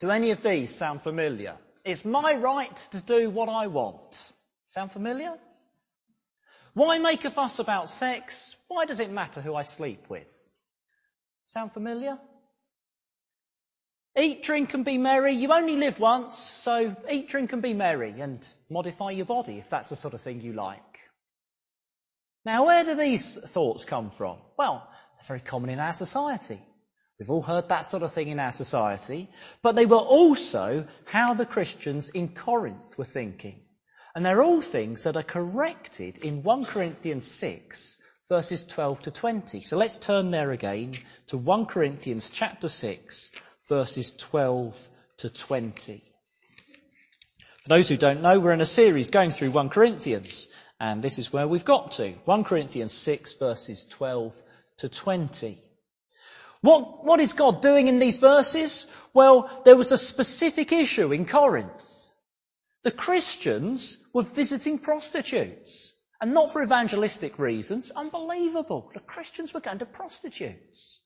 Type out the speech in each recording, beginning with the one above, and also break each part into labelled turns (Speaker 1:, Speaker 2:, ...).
Speaker 1: Do any of these sound familiar? It's my right to do what I want. Sound familiar? Why make a fuss about sex? Why does it matter who I sleep with? Sound familiar? Eat, drink and be merry. You only live once, so eat, drink and be merry and modify your body if that's the sort of thing you like. Now, where do these thoughts come from? Well, they're very common in our society. We've all heard that sort of thing in our society, but they were also how the Christians in Corinth were thinking. And they're all things that are corrected in 1 Corinthians 6 verses 12 to 20. So let's turn there again to 1 Corinthians chapter 6 verses 12 to 20. For those who don't know, we're in a series going through 1 Corinthians, and this is where we've got to. 1 Corinthians 6 verses 12 to 20. What, what is God doing in these verses? Well, there was a specific issue in Corinth. The Christians were visiting prostitutes. And not for evangelistic reasons. Unbelievable. The Christians were going to prostitutes.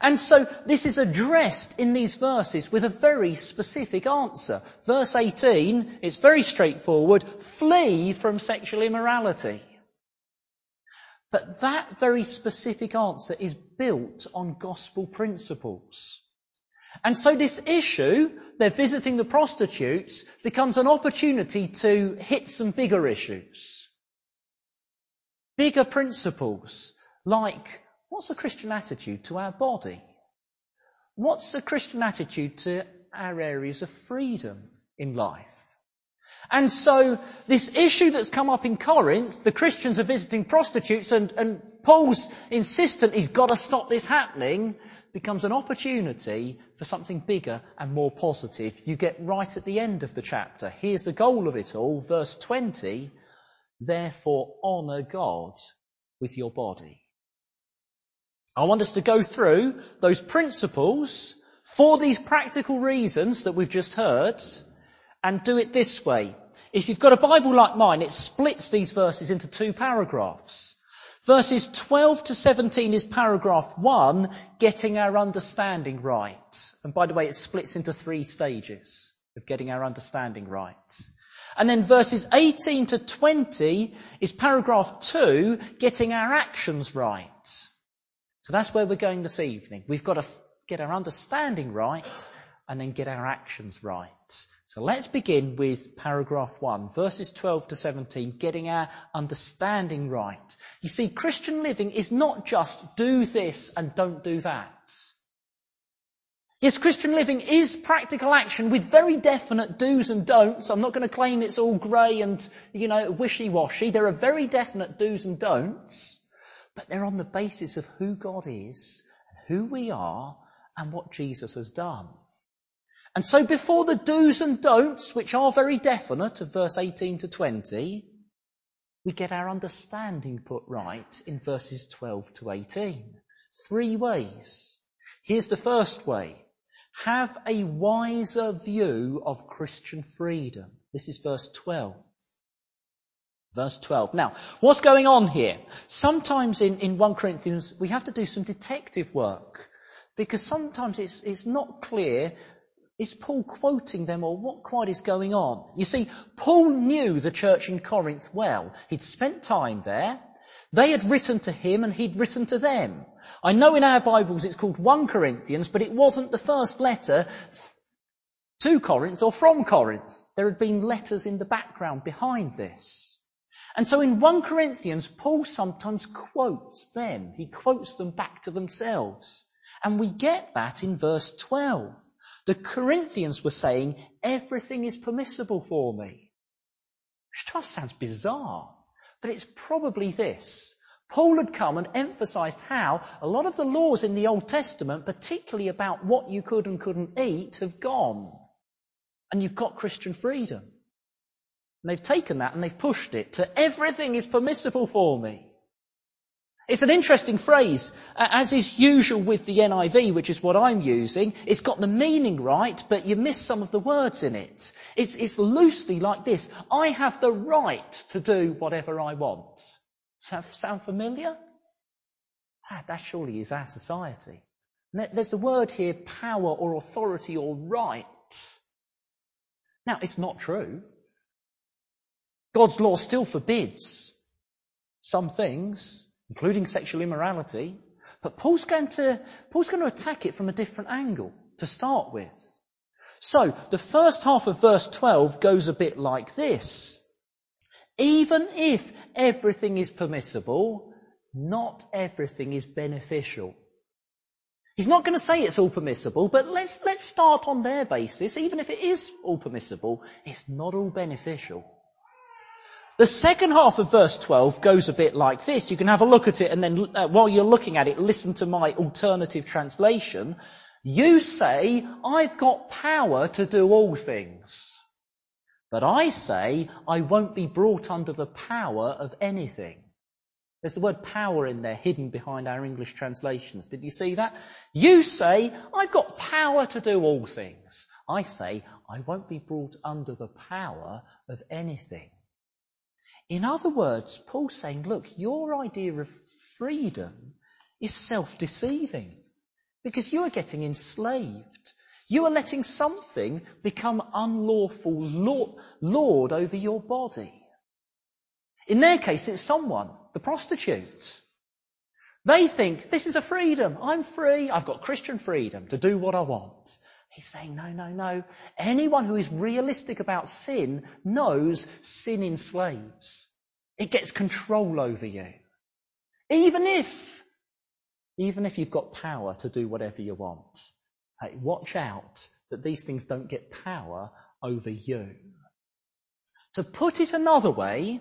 Speaker 1: And so this is addressed in these verses with a very specific answer. Verse 18, it's very straightforward. Flee from sexual immorality. But that very specific answer is built on gospel principles. And so this issue, they're visiting the prostitutes, becomes an opportunity to hit some bigger issues. Bigger principles like what's a Christian attitude to our body? What's a Christian attitude to our areas of freedom in life? And so this issue that's come up in Corinth, the Christians are visiting prostitutes and, and Paul's insistent he's got to stop this happening, becomes an opportunity for something bigger and more positive. You get right at the end of the chapter. Here's the goal of it all, verse 20. Therefore honour God with your body. I want us to go through those principles for these practical reasons that we've just heard and do it this way. If you've got a Bible like mine, it splits these verses into two paragraphs. Verses 12 to 17 is paragraph 1, getting our understanding right. And by the way, it splits into three stages of getting our understanding right. And then verses 18 to 20 is paragraph 2, getting our actions right. So that's where we're going this evening. We've got to get our understanding right and then get our actions right. So let's begin with paragraph 1, verses 12 to 17, getting our understanding right. You see, Christian living is not just do this and don't do that. Yes, Christian living is practical action with very definite do's and don'ts. I'm not going to claim it's all grey and, you know, wishy-washy. There are very definite do's and don'ts, but they're on the basis of who God is, who we are, and what Jesus has done. And so before the do's and don'ts, which are very definite of verse 18 to 20, we get our understanding put right in verses 12 to 18. Three ways. Here's the first way. Have a wiser view of Christian freedom. This is verse 12. Verse 12. Now, what's going on here? Sometimes in, in 1 Corinthians, we have to do some detective work because sometimes it's, it's not clear is Paul quoting them or what quite is going on? You see, Paul knew the church in Corinth well. He'd spent time there. They had written to him and he'd written to them. I know in our Bibles it's called 1 Corinthians, but it wasn't the first letter to Corinth or from Corinth. There had been letters in the background behind this. And so in 1 Corinthians, Paul sometimes quotes them. He quotes them back to themselves. And we get that in verse 12. The Corinthians were saying, everything is permissible for me. Which to us sounds bizarre, but it's probably this. Paul had come and emphasized how a lot of the laws in the Old Testament, particularly about what you could and couldn't eat, have gone. And you've got Christian freedom. And they've taken that and they've pushed it to everything is permissible for me. It's an interesting phrase, as is usual with the NIV, which is what I'm using. It's got the meaning right, but you miss some of the words in it. It's, it's loosely like this. I have the right to do whatever I want. Does that sound familiar? Ah, that surely is our society. There's the word here, power or authority or right. Now, it's not true. God's law still forbids some things, including sexual immorality, but Paul's going to, Paul's going to attack it from a different angle to start with. So, the first half of verse 12 goes a bit like this. Even if everything is permissible, not everything is beneficial. He's not going to say it's all permissible, but let's, let's start on their basis. Even if it is all permissible, it's not all beneficial. The second half of verse 12 goes a bit like this. You can have a look at it and then uh, while you're looking at it, listen to my alternative translation. You say, I've got power to do all things. But I say, I won't be brought under the power of anything. There's the word power in there hidden behind our English translations. Did you see that? You say, I've got power to do all things. I say, I won't be brought under the power of anything. In other words, Paul's saying, look, your idea of freedom is self-deceiving because you are getting enslaved. You are letting something become unlawful lord over your body. In their case, it's someone, the prostitute. They think, this is a freedom. I'm free. I've got Christian freedom to do what I want. He's saying, no, no, no. Anyone who is realistic about sin knows sin enslaves. It gets control over you. Even if, even if you've got power to do whatever you want. Hey, watch out that these things don't get power over you. To put it another way,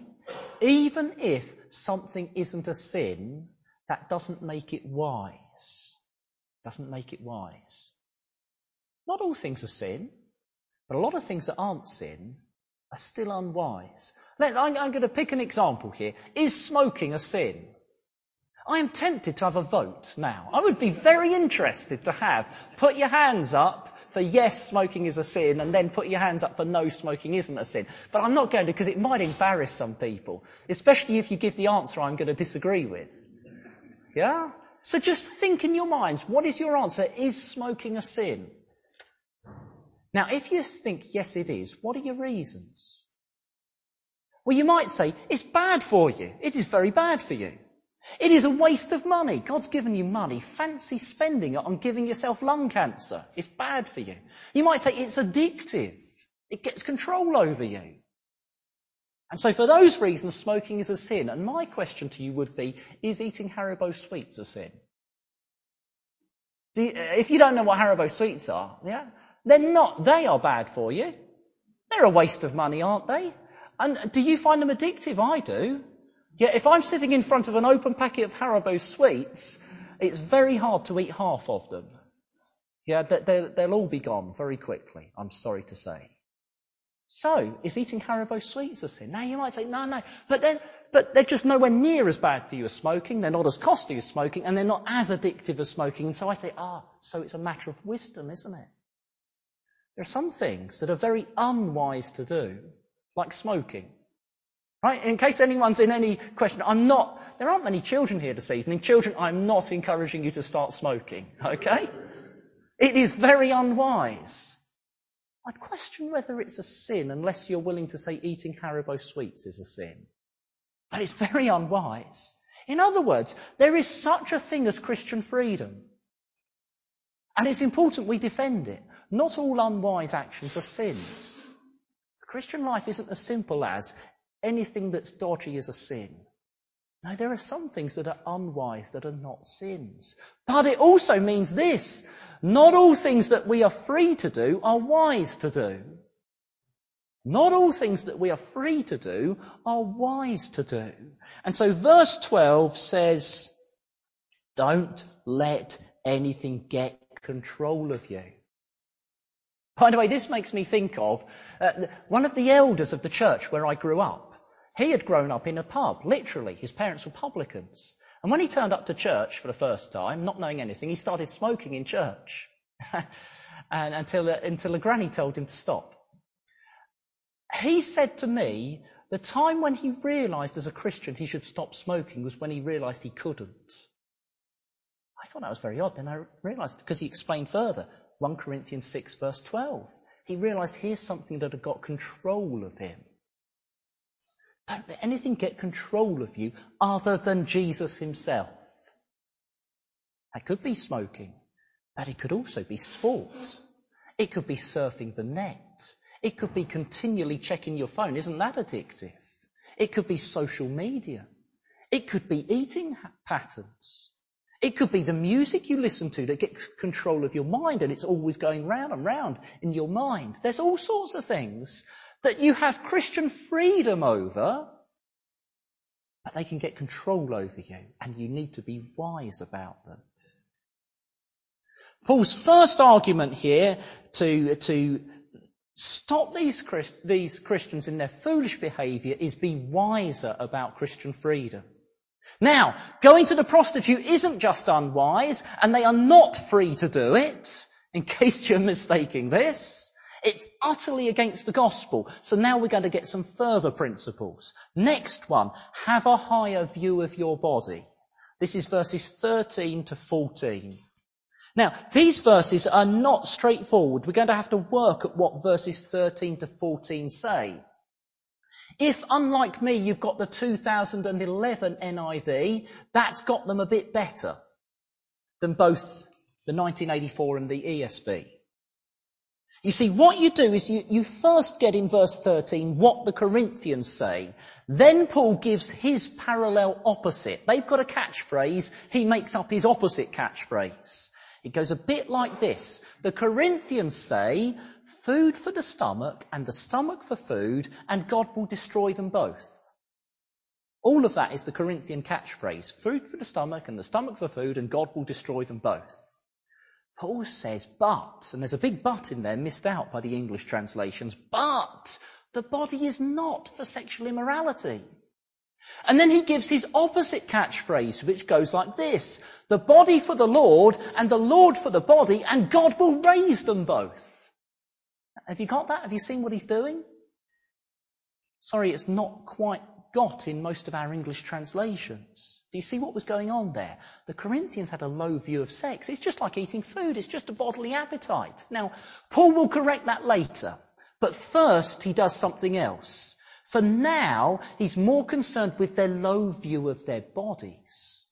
Speaker 1: even if something isn't a sin, that doesn't make it wise. Doesn't make it wise. Not all things are sin, but a lot of things that aren't sin are still unwise. Let, I'm, I'm going to pick an example here. Is smoking a sin? I am tempted to have a vote now. I would be very interested to have put your hands up for yes, smoking is a sin, and then put your hands up for no, smoking isn't a sin. But I'm not going to because it might embarrass some people, especially if you give the answer I'm going to disagree with. Yeah? So just think in your minds, what is your answer? Is smoking a sin? Now, if you think yes, it is, what are your reasons? Well, you might say, it's bad for you. It is very bad for you. It is a waste of money. God's given you money. Fancy spending it on giving yourself lung cancer. It's bad for you. You might say it's addictive. It gets control over you. And so for those reasons, smoking is a sin. And my question to you would be, is eating Haribo sweets a sin? You, if you don't know what Haribo sweets are, yeah, they're not. They are bad for you. They're a waste of money, aren't they? And do you find them addictive? I do. Yeah, if I'm sitting in front of an open packet of Haribo sweets, it's very hard to eat half of them. Yeah, they'll all be gone very quickly, I'm sorry to say. So, is eating Haribo sweets a sin? Now you might say, no, no, but then, but they're just nowhere near as bad for you as smoking, they're not as costly as smoking, and they're not as addictive as smoking, and so I say, ah, so it's a matter of wisdom, isn't it? There are some things that are very unwise to do, like smoking. Right? In case anyone's in any question, I'm not, there aren't many children here this evening. Children, I'm not encouraging you to start smoking. Okay? It is very unwise. I'd question whether it's a sin unless you're willing to say eating Haribo sweets is a sin. But it's very unwise. In other words, there is such a thing as Christian freedom. And it's important we defend it. Not all unwise actions are sins. Christian life isn't as simple as anything that's dodgy is a sin. Now, there are some things that are unwise that are not sins. But it also means this. Not all things that we are free to do are wise to do. Not all things that we are free to do are wise to do. And so verse 12 says, don't let anything get control of you. By the way, this makes me think of uh, one of the elders of the church where I grew up. He had grown up in a pub, literally. His parents were publicans. And when he turned up to church for the first time, not knowing anything, he started smoking in church. and until, uh, until a granny told him to stop. He said to me, the time when he realized as a Christian he should stop smoking was when he realized he couldn't. I thought that was very odd. Then I realised, because he explained further, 1 Corinthians 6 verse 12. He realised here's something that had got control of him. Don't let anything get control of you other than Jesus himself. It could be smoking, but it could also be sport. It could be surfing the net. It could be continually checking your phone. Isn't that addictive? It could be social media. It could be eating patterns. It could be the music you listen to that gets control of your mind and it's always going round and round in your mind. There's all sorts of things that you have Christian freedom over, but they can get control over you and you need to be wise about them. Paul's first argument here to, to stop these, these Christians in their foolish behaviour is be wiser about Christian freedom. Now, going to the prostitute isn't just unwise, and they are not free to do it, in case you're mistaking this. It's utterly against the gospel. So now we're going to get some further principles. Next one, have a higher view of your body. This is verses 13 to 14. Now, these verses are not straightforward. We're going to have to work at what verses 13 to 14 say. If, unlike me, you've got the 2011 NIV, that's got them a bit better than both the 1984 and the ESV. You see, what you do is you, you first get in verse 13 what the Corinthians say. Then Paul gives his parallel opposite. They've got a catchphrase. He makes up his opposite catchphrase. It goes a bit like this. The Corinthians say, food for the stomach and the stomach for food, and God will destroy them both. All of that is the Corinthian catchphrase. Food for the stomach and the stomach for food, and God will destroy them both. Paul says, but, and there's a big but in there missed out by the English translations, but the body is not for sexual immorality. And then he gives his opposite catchphrase, which goes like this. The body for the Lord, and the Lord for the body, and God will raise them both. Have you got that? Have you seen what he's doing? Sorry, it's not quite got in most of our English translations. Do you see what was going on there? The Corinthians had a low view of sex. It's just like eating food. It's just a bodily appetite. Now, Paul will correct that later. But first, he does something else. For now, he's more concerned with their low view of their bodies.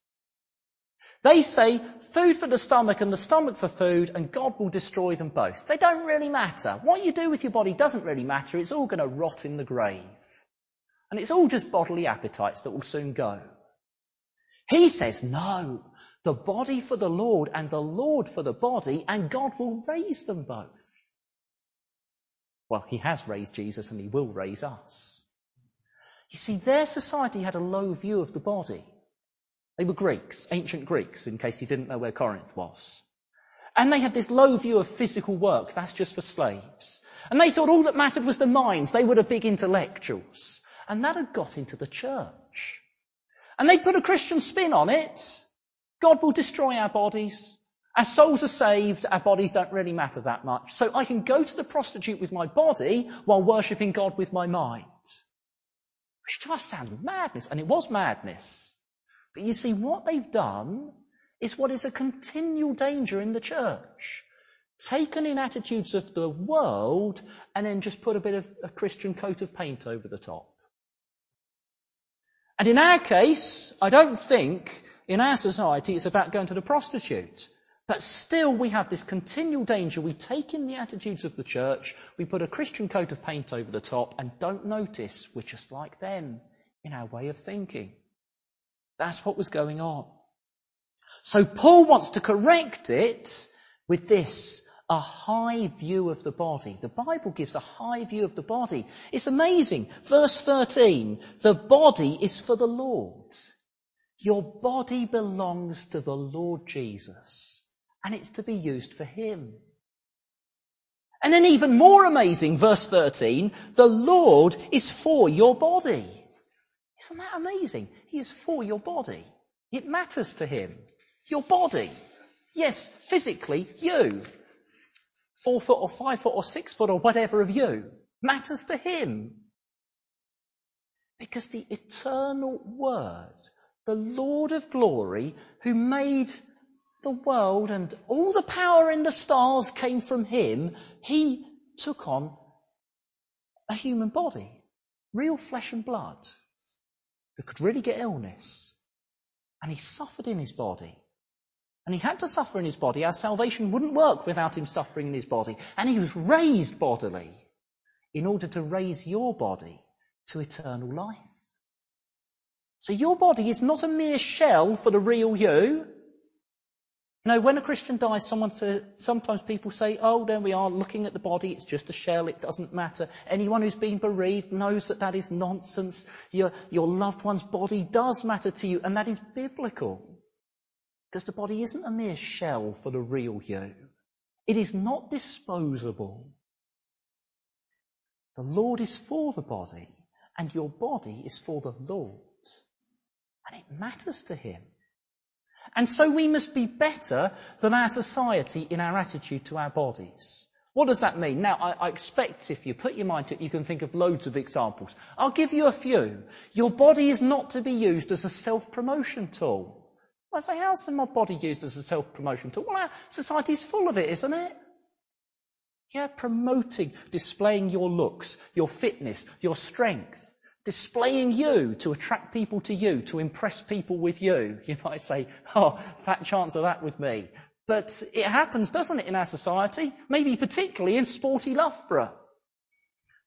Speaker 1: They say food for the stomach and the stomach for food and God will destroy them both. They don't really matter. What you do with your body doesn't really matter. It's all going to rot in the grave. And it's all just bodily appetites that will soon go. He says no. The body for the Lord and the Lord for the body and God will raise them both. Well, he has raised Jesus and he will raise us. You see, their society had a low view of the body. They were Greeks, ancient Greeks, in case you didn't know where Corinth was. And they had this low view of physical work, that's just for slaves. And they thought all that mattered was the minds, they were the big intellectuals. And that had got into the church. And they put a Christian spin on it. God will destroy our bodies. Our souls are saved, our bodies don't really matter that much. So I can go to the prostitute with my body while worshipping God with my mind. Which to us madness, and it was madness. But you see, what they've done is what is a continual danger in the church. Taken in attitudes of the world and then just put a bit of a Christian coat of paint over the top. And in our case, I don't think in our society it's about going to the prostitute. But still we have this continual danger. We take in the attitudes of the church, we put a Christian coat of paint over the top and don't notice we're just like them in our way of thinking. That's what was going on. So Paul wants to correct it with this, a high view of the body. The Bible gives a high view of the body. It's amazing. Verse 13, the body is for the Lord. Your body belongs to the Lord Jesus and it's to be used for Him. And then even more amazing, verse 13, the Lord is for your body. Isn't that amazing? He is for your body. It matters to him. Your body. Yes, physically, you. Four foot or five foot or six foot or whatever of you matters to him. Because the eternal Word, the Lord of glory, who made the world and all the power in the stars came from him, he took on a human body, real flesh and blood, that could really get illness. And he suffered in his body. And he had to suffer in his body. Our salvation wouldn't work without him suffering in his body. And he was raised bodily in order to raise your body to eternal life. So your body is not a mere shell for the real you. Know, when a Christian dies, sometimes people say, oh, there we are, looking at the body, it's just a shell, it doesn't matter. Anyone who's been bereaved knows that that is nonsense. Your, your loved one's body does matter to you, and that is biblical. Because the body isn't a mere shell for the real you. It is not disposable. The Lord is for the body, and your body is for the Lord. And it matters to Him. And so we must be better than our society in our attitude to our bodies. What does that mean? Now, I, expect if you put your mind to it, you can think of loads of examples. I'll give you a few. Your body is not to be used as a self-promotion tool. I say, how's my body used as a self-promotion tool? Well, our society's full of it, isn't it? Yeah, promoting, displaying your looks, your fitness, your strength displaying you to attract people to you, to impress people with you. You might say, oh, fat chance of that with me. But it happens, doesn't it, in our society? Maybe particularly in sporty Loughborough.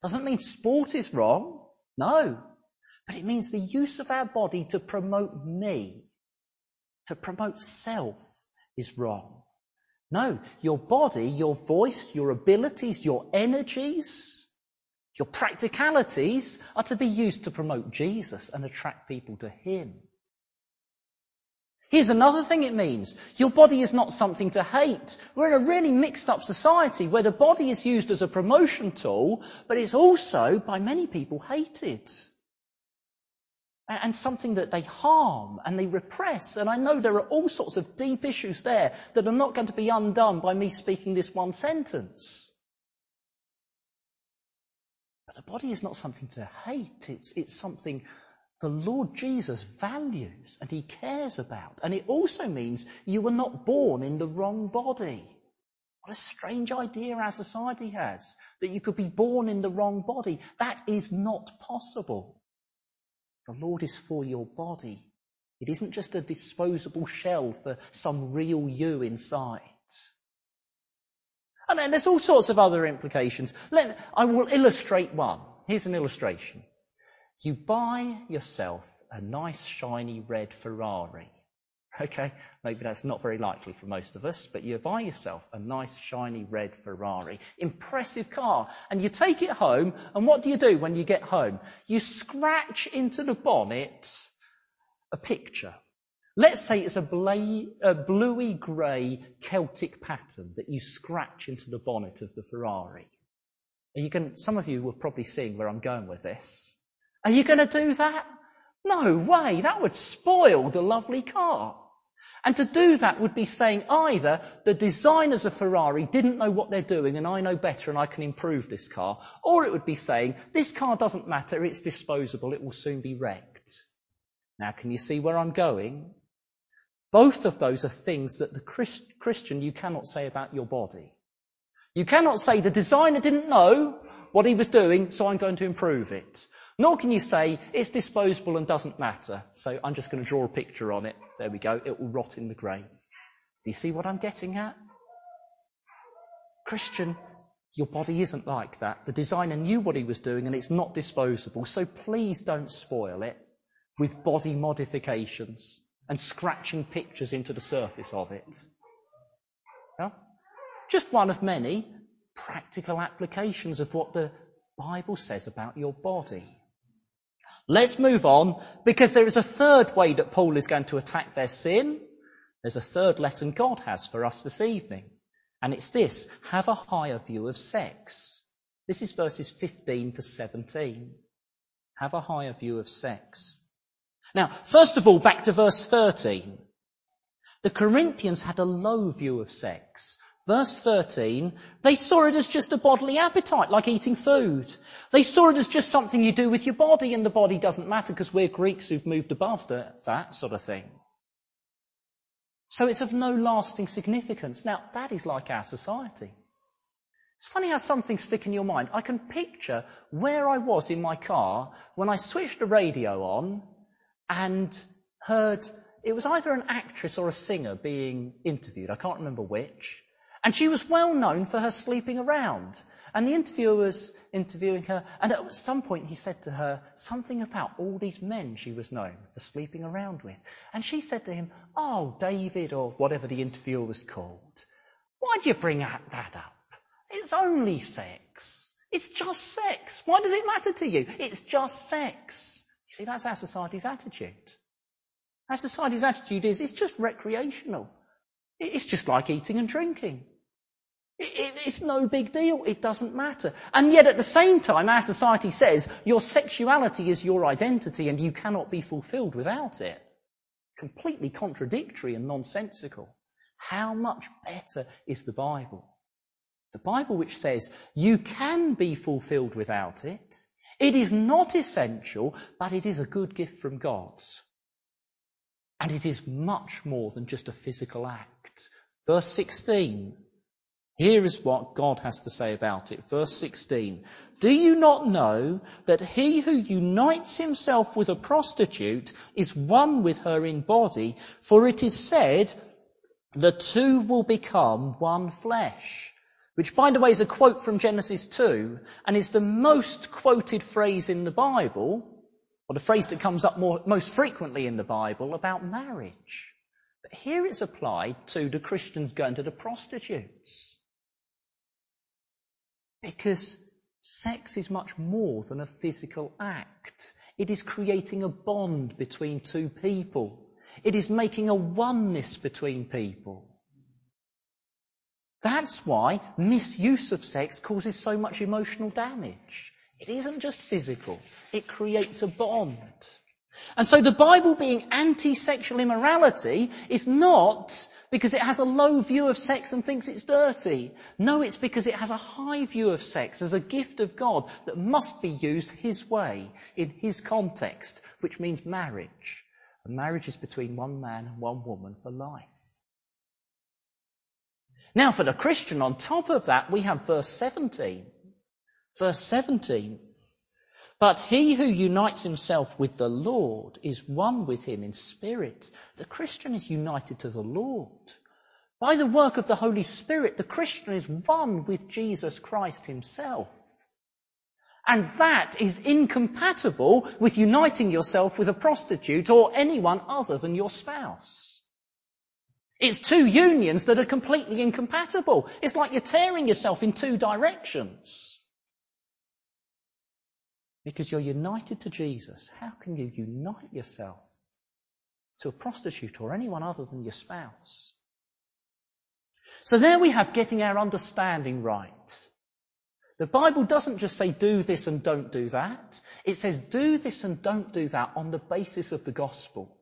Speaker 1: Doesn't mean sport is wrong. No. But it means the use of our body to promote me, to promote self is wrong. No, your body, your voice, your abilities, your energies, your practicalities are to be used to promote Jesus and attract people to Him. Here's another thing it means. Your body is not something to hate. We're in a really mixed up society where the body is used as a promotion tool, but it's also by many people hated. And something that they harm and they repress. And I know there are all sorts of deep issues there that are not going to be undone by me speaking this one sentence. The body is not something to hate. It's, it's something the Lord Jesus values and he cares about. And it also means you were not born in the wrong body. What a strange idea our society has that you could be born in the wrong body. That is not possible. The Lord is for your body. It isn't just a disposable shell for some real you inside. And then there's all sorts of other implications. Let, I will illustrate one. Here's an illustration. You buy yourself a nice shiny red Ferrari. Okay, maybe that's not very likely for most of us, but you buy yourself a nice shiny red Ferrari. Impressive car. And you take it home, and what do you do when you get home? You scratch into the bonnet a picture Let's say it's a, bla- a bluey grey Celtic pattern that you scratch into the bonnet of the Ferrari. Are you going, some of you were probably seeing where I'm going with this. Are you going to do that? No way. That would spoil the lovely car. And to do that would be saying either the designers of Ferrari didn't know what they're doing and I know better and I can improve this car, or it would be saying this car doesn't matter, it's disposable, it will soon be wrecked. Now can you see where I'm going? Both of those are things that the Christ, Christian you cannot say about your body. You cannot say the designer didn't know what he was doing, so I'm going to improve it. Nor can you say it's disposable and doesn't matter, so I'm just going to draw a picture on it. There we go. It will rot in the grave. Do you see what I'm getting at? Christian, your body isn't like that. The designer knew what he was doing and it's not disposable, so please don't spoil it with body modifications and scratching pictures into the surface of it. Yeah? Just one of many practical applications of what the Bible says about your body. Let's move on because there is a third way that Paul is going to attack their sin. There's a third lesson God has for us this evening. And it's this, have a higher view of sex. This is verses 15 to 17. Have a higher view of sex. Now, first of all, back to verse 13. The Corinthians had a low view of sex. Verse 13, they saw it as just a bodily appetite, like eating food. They saw it as just something you do with your body, and the body doesn't matter because we're Greeks who've moved above the, that sort of thing. So it's of no lasting significance. Now, that is like our society. It's funny how some things stick in your mind. I can picture where I was in my car when I switched the radio on and heard it was either an actress or a singer being interviewed. I can't remember which. And she was well known for her sleeping around. And the interviewer was interviewing her, and at some point he said to her something about all these men she was known for sleeping around with. And she said to him, Oh, David, or whatever the interviewer was called, why do you bring that up? It's only sex. It's just sex. Why does it matter to you? It's just sex. You see, that's our society's attitude. Our society's attitude is it's just recreational. It's just like eating and drinking. It's no big deal. It doesn't matter. And yet at the same time, our society says your sexuality is your identity and you cannot be fulfilled without it. Completely contradictory and nonsensical. How much better is the Bible? The Bible which says you can be fulfilled without it. It is not essential, but it is a good gift from God. And it is much more than just a physical act. Verse 16. Here is what God has to say about it. Verse 16. Do you not know that he who unites himself with a prostitute is one with her in body? For it is said, the two will become one flesh. Which, by the way, is a quote from Genesis 2 and is the most quoted phrase in the Bible, or the phrase that comes up more, most frequently in the Bible about marriage. But here it's applied to the Christians going to the prostitutes. Because sex is much more than a physical act. It is creating a bond between two people. It is making a oneness between people. That's why misuse of sex causes so much emotional damage. It isn't just physical. It creates a bond. And so the Bible being anti-sexual immorality is not because it has a low view of sex and thinks it's dirty. No, it's because it has a high view of sex as a gift of God that must be used His way, in His context, which means marriage. And marriage is between one man and one woman for life. Now for the Christian, on top of that, we have verse 17. Verse 17. But he who unites himself with the Lord is one with him in spirit. The Christian is united to the Lord. By the work of the Holy Spirit, the Christian is one with Jesus Christ himself. And that is incompatible with uniting yourself with a prostitute or anyone other than your spouse. It's two unions that are completely incompatible. It's like you're tearing yourself in two directions. Because you're united to Jesus. How can you unite yourself to a prostitute or anyone other than your spouse? So there we have getting our understanding right. The Bible doesn't just say do this and don't do that. It says do this and don't do that on the basis of the gospel.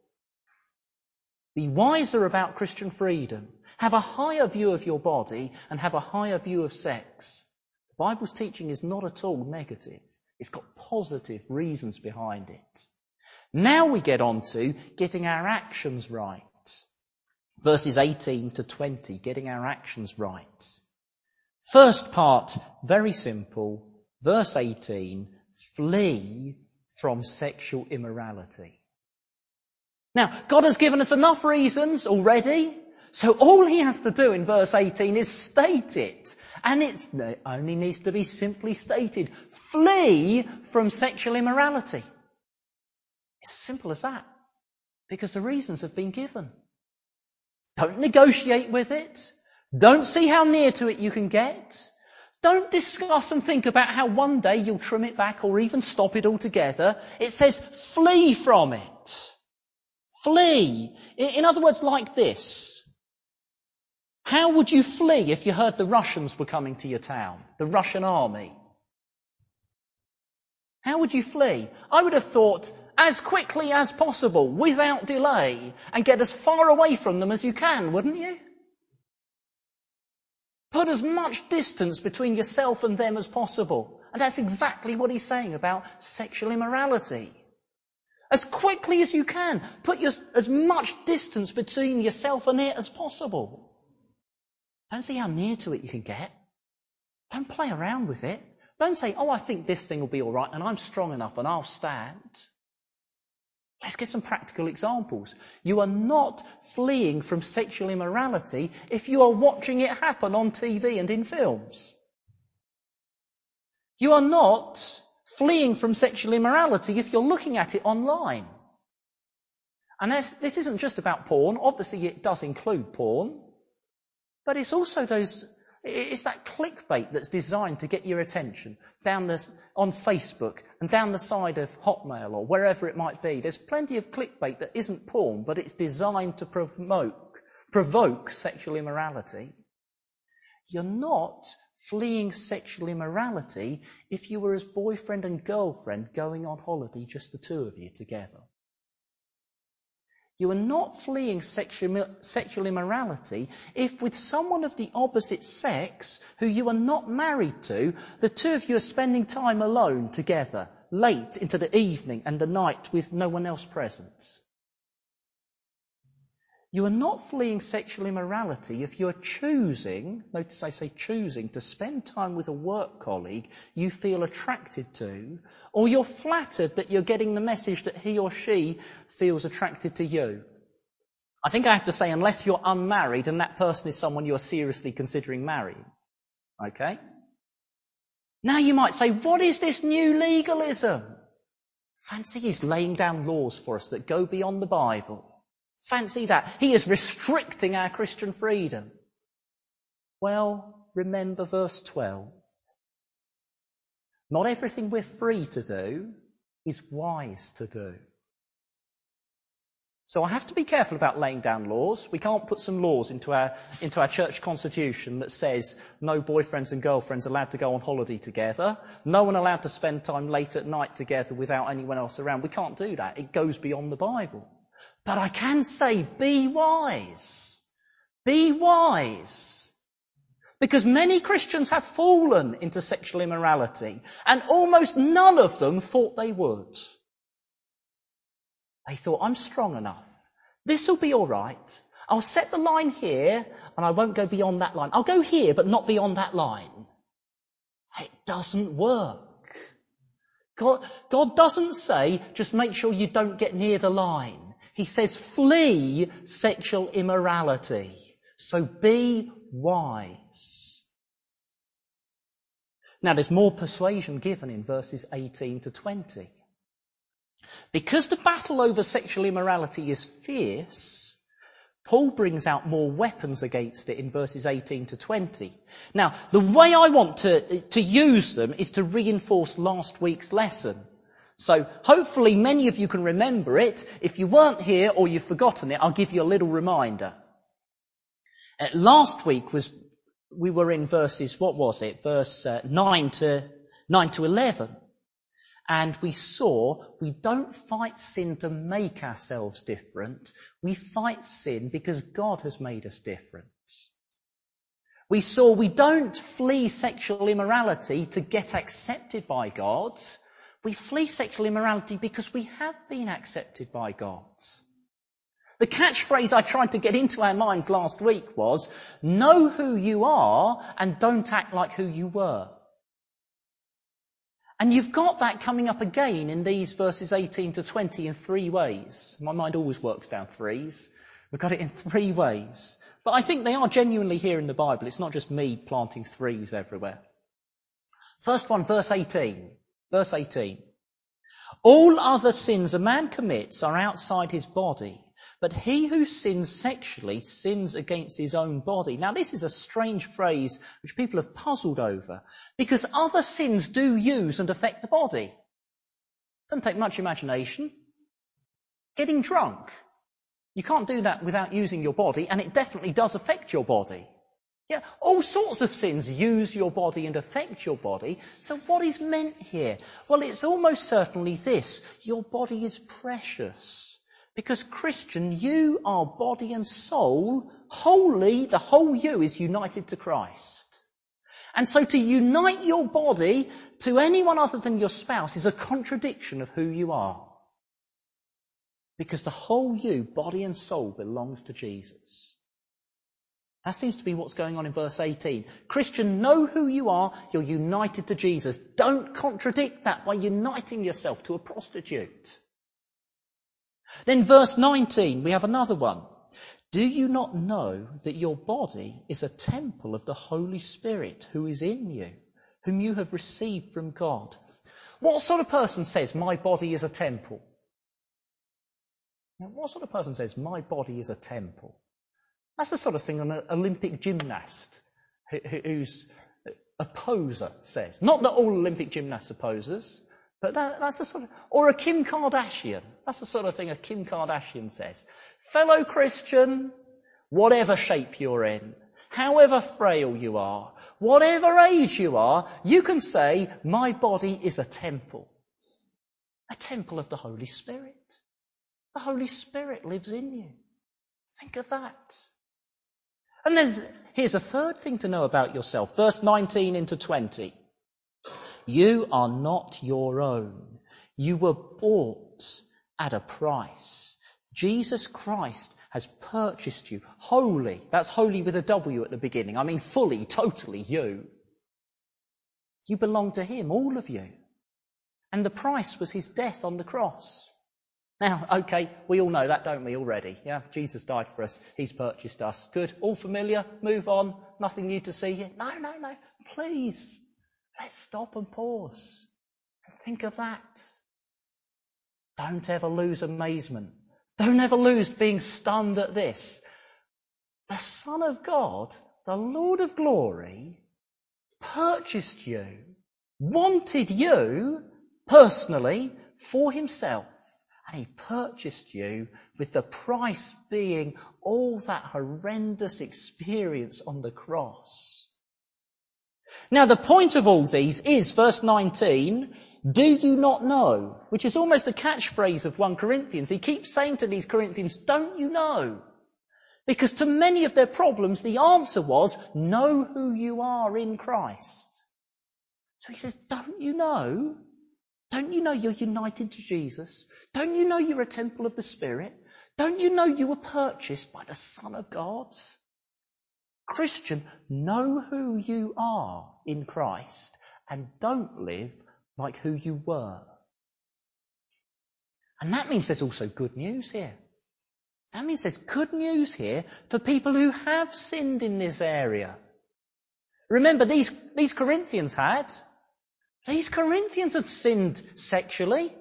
Speaker 1: Be wiser about Christian freedom. Have a higher view of your body and have a higher view of sex. The Bible's teaching is not at all negative. It's got positive reasons behind it. Now we get on to getting our actions right. Verses 18 to 20, getting our actions right. First part, very simple. Verse 18, flee from sexual immorality. Now, God has given us enough reasons already, so all he has to do in verse 18 is state it. And it only needs to be simply stated. Flee from sexual immorality. It's as simple as that. Because the reasons have been given. Don't negotiate with it. Don't see how near to it you can get. Don't discuss and think about how one day you'll trim it back or even stop it altogether. It says flee from it. Flee. In other words, like this. How would you flee if you heard the Russians were coming to your town? The Russian army? How would you flee? I would have thought as quickly as possible, without delay, and get as far away from them as you can, wouldn't you? Put as much distance between yourself and them as possible. And that's exactly what he's saying about sexual immorality. As quickly as you can. Put your, as much distance between yourself and it as possible. Don't see how near to it you can get. Don't play around with it. Don't say, oh, I think this thing will be alright and I'm strong enough and I'll stand. Let's get some practical examples. You are not fleeing from sexual immorality if you are watching it happen on TV and in films. You are not fleeing from sexual immorality if you're looking at it online. And this isn't just about porn. Obviously, it does include porn. But it's also those it's that clickbait that's designed to get your attention down this, on Facebook and down the side of Hotmail or wherever it might be. There's plenty of clickbait that isn't porn, but it's designed to provoke, provoke sexual immorality. You're not fleeing sexual immorality if you were as boyfriend and girlfriend going on holiday, just the two of you together. You are not fleeing sexual, immorality if with someone of the opposite sex who you are not married to, the two of you are spending time alone together, late into the evening and the night with no one else present. You are not fleeing sexual immorality if you are choosing, notice I say choosing, to spend time with a work colleague you feel attracted to, or you're flattered that you're getting the message that he or she feels attracted to you. I think I have to say, unless you're unmarried and that person is someone you're seriously considering marrying. Okay? Now you might say, what is this new legalism? Fancy he's laying down laws for us that go beyond the Bible. Fancy that. He is restricting our Christian freedom. Well, remember verse 12. Not everything we're free to do is wise to do. So I have to be careful about laying down laws. We can't put some laws into our, into our church constitution that says no boyfriends and girlfriends allowed to go on holiday together. No one allowed to spend time late at night together without anyone else around. We can't do that. It goes beyond the Bible. But I can say, be wise. Be wise. Because many Christians have fallen into sexual immorality, and almost none of them thought they would. They thought, I'm strong enough. This will be alright. I'll set the line here, and I won't go beyond that line. I'll go here, but not beyond that line. It doesn't work. God, God doesn't say, just make sure you don't get near the line. He says, flee sexual immorality. So be wise. Now there's more persuasion given in verses 18 to 20. Because the battle over sexual immorality is fierce, Paul brings out more weapons against it in verses 18 to 20. Now, the way I want to, to use them is to reinforce last week's lesson. So hopefully many of you can remember it. If you weren't here or you've forgotten it, I'll give you a little reminder. Uh, last week was, we were in verses, what was it? Verse uh, 9 to, 9 to 11. And we saw we don't fight sin to make ourselves different. We fight sin because God has made us different. We saw we don't flee sexual immorality to get accepted by God. We flee sexual immorality because we have been accepted by God. The catchphrase I tried to get into our minds last week was, know who you are and don't act like who you were. And you've got that coming up again in these verses 18 to 20 in three ways. My mind always works down threes. We've got it in three ways. But I think they are genuinely here in the Bible. It's not just me planting threes everywhere. First one, verse 18. Verse 18. All other sins a man commits are outside his body, but he who sins sexually sins against his own body. Now this is a strange phrase which people have puzzled over, because other sins do use and affect the body. Doesn't take much imagination. Getting drunk. You can't do that without using your body, and it definitely does affect your body. Yeah, all sorts of sins use your body and affect your body. So what is meant here? Well, it's almost certainly this. Your body is precious. Because Christian, you are body and soul, wholly, the whole you is united to Christ. And so to unite your body to anyone other than your spouse is a contradiction of who you are. Because the whole you, body and soul, belongs to Jesus. That seems to be what's going on in verse 18. Christian, know who you are. You're united to Jesus. Don't contradict that by uniting yourself to a prostitute. Then verse 19, we have another one. Do you not know that your body is a temple of the Holy Spirit who is in you, whom you have received from God? What sort of person says, my body is a temple? Now, what sort of person says, my body is a temple? That's the sort of thing an Olympic gymnast who's a poser says. Not that all Olympic gymnasts are posers, but that, that's the sort of, or a Kim Kardashian. That's the sort of thing a Kim Kardashian says. Fellow Christian, whatever shape you're in, however frail you are, whatever age you are, you can say, my body is a temple. A temple of the Holy Spirit. The Holy Spirit lives in you. Think of that. And there's, here's a third thing to know about yourself. Verse 19 into 20. You are not your own. You were bought at a price. Jesus Christ has purchased you wholly. That's holy with a W at the beginning. I mean fully, totally you. You belong to Him, all of you. And the price was His death on the cross. Now, okay, we all know that, don't we, already? Yeah, Jesus died for us. He's purchased us. Good. All familiar? Move on. Nothing new to see here? No, no, no. Please. Let's stop and pause and think of that. Don't ever lose amazement. Don't ever lose being stunned at this. The Son of God, the Lord of glory, purchased you, wanted you personally for himself and he purchased you with the price being all that horrendous experience on the cross. Now the point of all these is verse 19, do you not know? Which is almost a catchphrase of 1 Corinthians. He keeps saying to these Corinthians, don't you know? Because to many of their problems, the answer was, know who you are in Christ. So he says, don't you know? Don't you know you're united to Jesus? Don't you know you're a temple of the Spirit? Don't you know you were purchased by the Son of God? Christian, know who you are in Christ and don't live like who you were. And that means there's also good news here. That means there's good news here for people who have sinned in this area. Remember, these, these Corinthians had. These Corinthians had sinned sexually.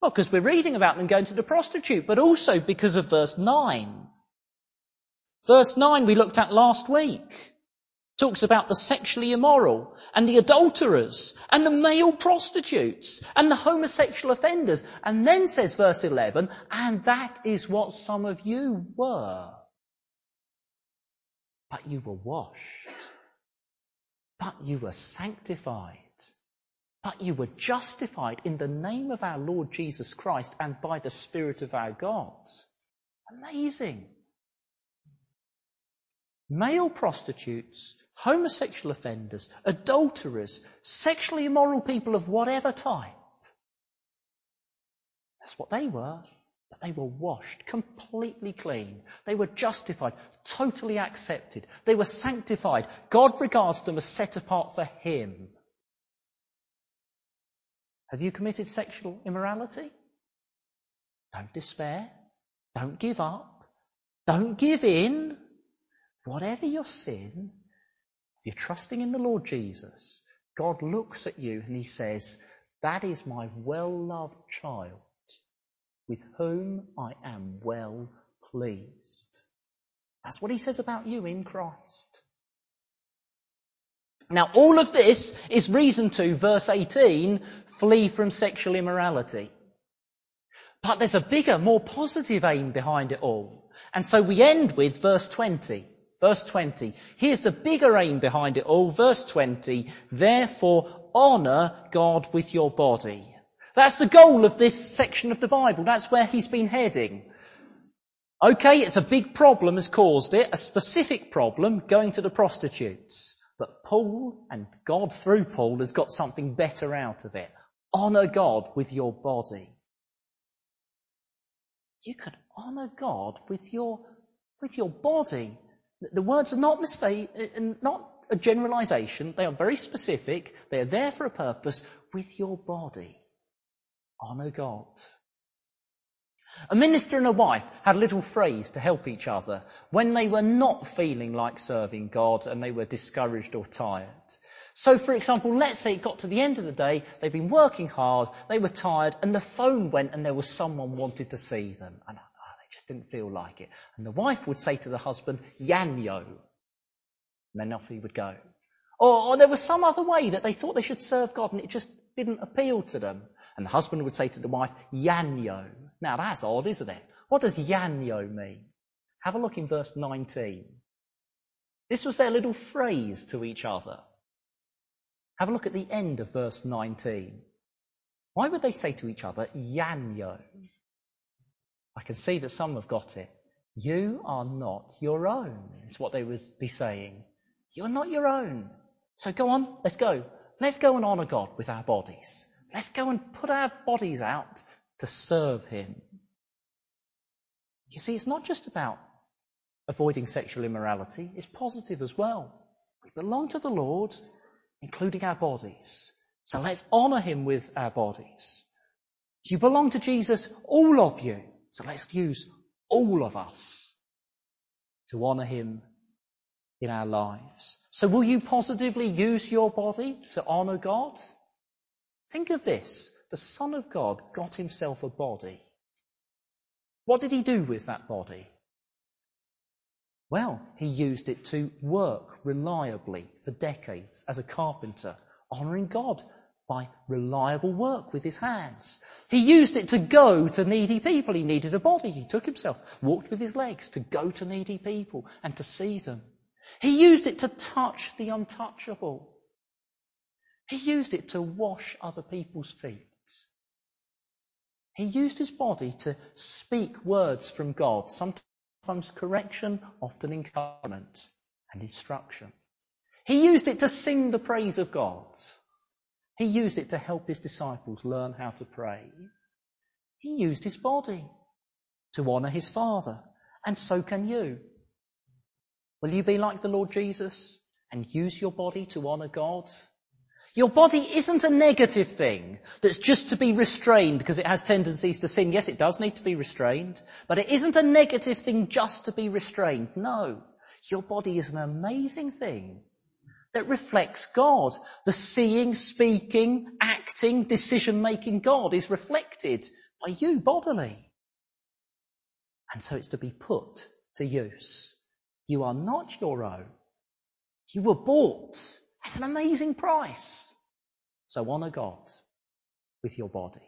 Speaker 1: Well, because we're reading about them going to the prostitute, but also because of verse 9. Verse 9 we looked at last week. Talks about the sexually immoral and the adulterers and the male prostitutes and the homosexual offenders. And then says verse 11, and that is what some of you were. But you were washed. But you were sanctified. But you were justified in the name of our Lord Jesus Christ and by the Spirit of our God. Amazing. Male prostitutes, homosexual offenders, adulterers, sexually immoral people of whatever type. That's what they were. But they were washed completely clean. They were justified, totally accepted. They were sanctified. God regards them as set apart for Him. Have you committed sexual immorality? Don't despair. Don't give up. Don't give in. Whatever your sin, if you're trusting in the Lord Jesus, God looks at you and he says, that is my well-loved child with whom I am well pleased. That's what he says about you in Christ. Now all of this is reason to, verse 18, flee from sexual immorality. But there's a bigger, more positive aim behind it all. And so we end with verse 20. Verse 20. Here's the bigger aim behind it all. Verse 20. Therefore honour God with your body. That's the goal of this section of the Bible. That's where he's been heading. Okay, it's a big problem has caused it, a specific problem, going to the prostitutes. But Paul and God through Paul has got something better out of it. Honour God with your body. you can honour God with your, with your body. The words are not mistake, uh, not a generalisation. They are very specific. They are there for a purpose. With your body, honour God. A minister and a wife had a little phrase to help each other when they were not feeling like serving God and they were discouraged or tired. So, for example, let's say it got to the end of the day, they'd been working hard, they were tired, and the phone went and there was someone wanted to see them. And oh, they just didn't feel like it. And the wife would say to the husband, Yanyo. And then off he would go. Or, or there was some other way that they thought they should serve God and it just didn't appeal to them. And the husband would say to the wife, Yanyo. Now that's odd, isn't it? What does Yanyo mean? Have a look in verse 19. This was their little phrase to each other. Have a look at the end of verse 19. Why would they say to each other, Yanyo? I can see that some have got it. You are not your own, is what they would be saying. You're not your own. So go on, let's go. Let's go and honour God with our bodies. Let's go and put our bodies out to serve Him. You see, it's not just about avoiding sexual immorality, it's positive as well. We belong to the Lord, including our bodies. So let's honour Him with our bodies. You belong to Jesus, all of you. So let's use all of us to honour Him in our lives. So will you positively use your body to honour God? Think of this. The Son of God got himself a body. What did he do with that body? Well, he used it to work reliably for decades as a carpenter, honouring God by reliable work with his hands. He used it to go to needy people. He needed a body. He took himself, walked with his legs to go to needy people and to see them. He used it to touch the untouchable. He used it to wash other people's feet. He used his body to speak words from God, sometimes correction, often encouragement and instruction. He used it to sing the praise of God. He used it to help his disciples learn how to pray. He used his body to honour his Father, and so can you. Will you be like the Lord Jesus and use your body to honour God? Your body isn't a negative thing that's just to be restrained because it has tendencies to sin. Yes, it does need to be restrained, but it isn't a negative thing just to be restrained. No. Your body is an amazing thing that reflects God. The seeing, speaking, acting, decision making God is reflected by you bodily. And so it's to be put to use. You are not your own. You were bought at an amazing price. So honour God with your body.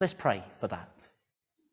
Speaker 1: Let's pray for that.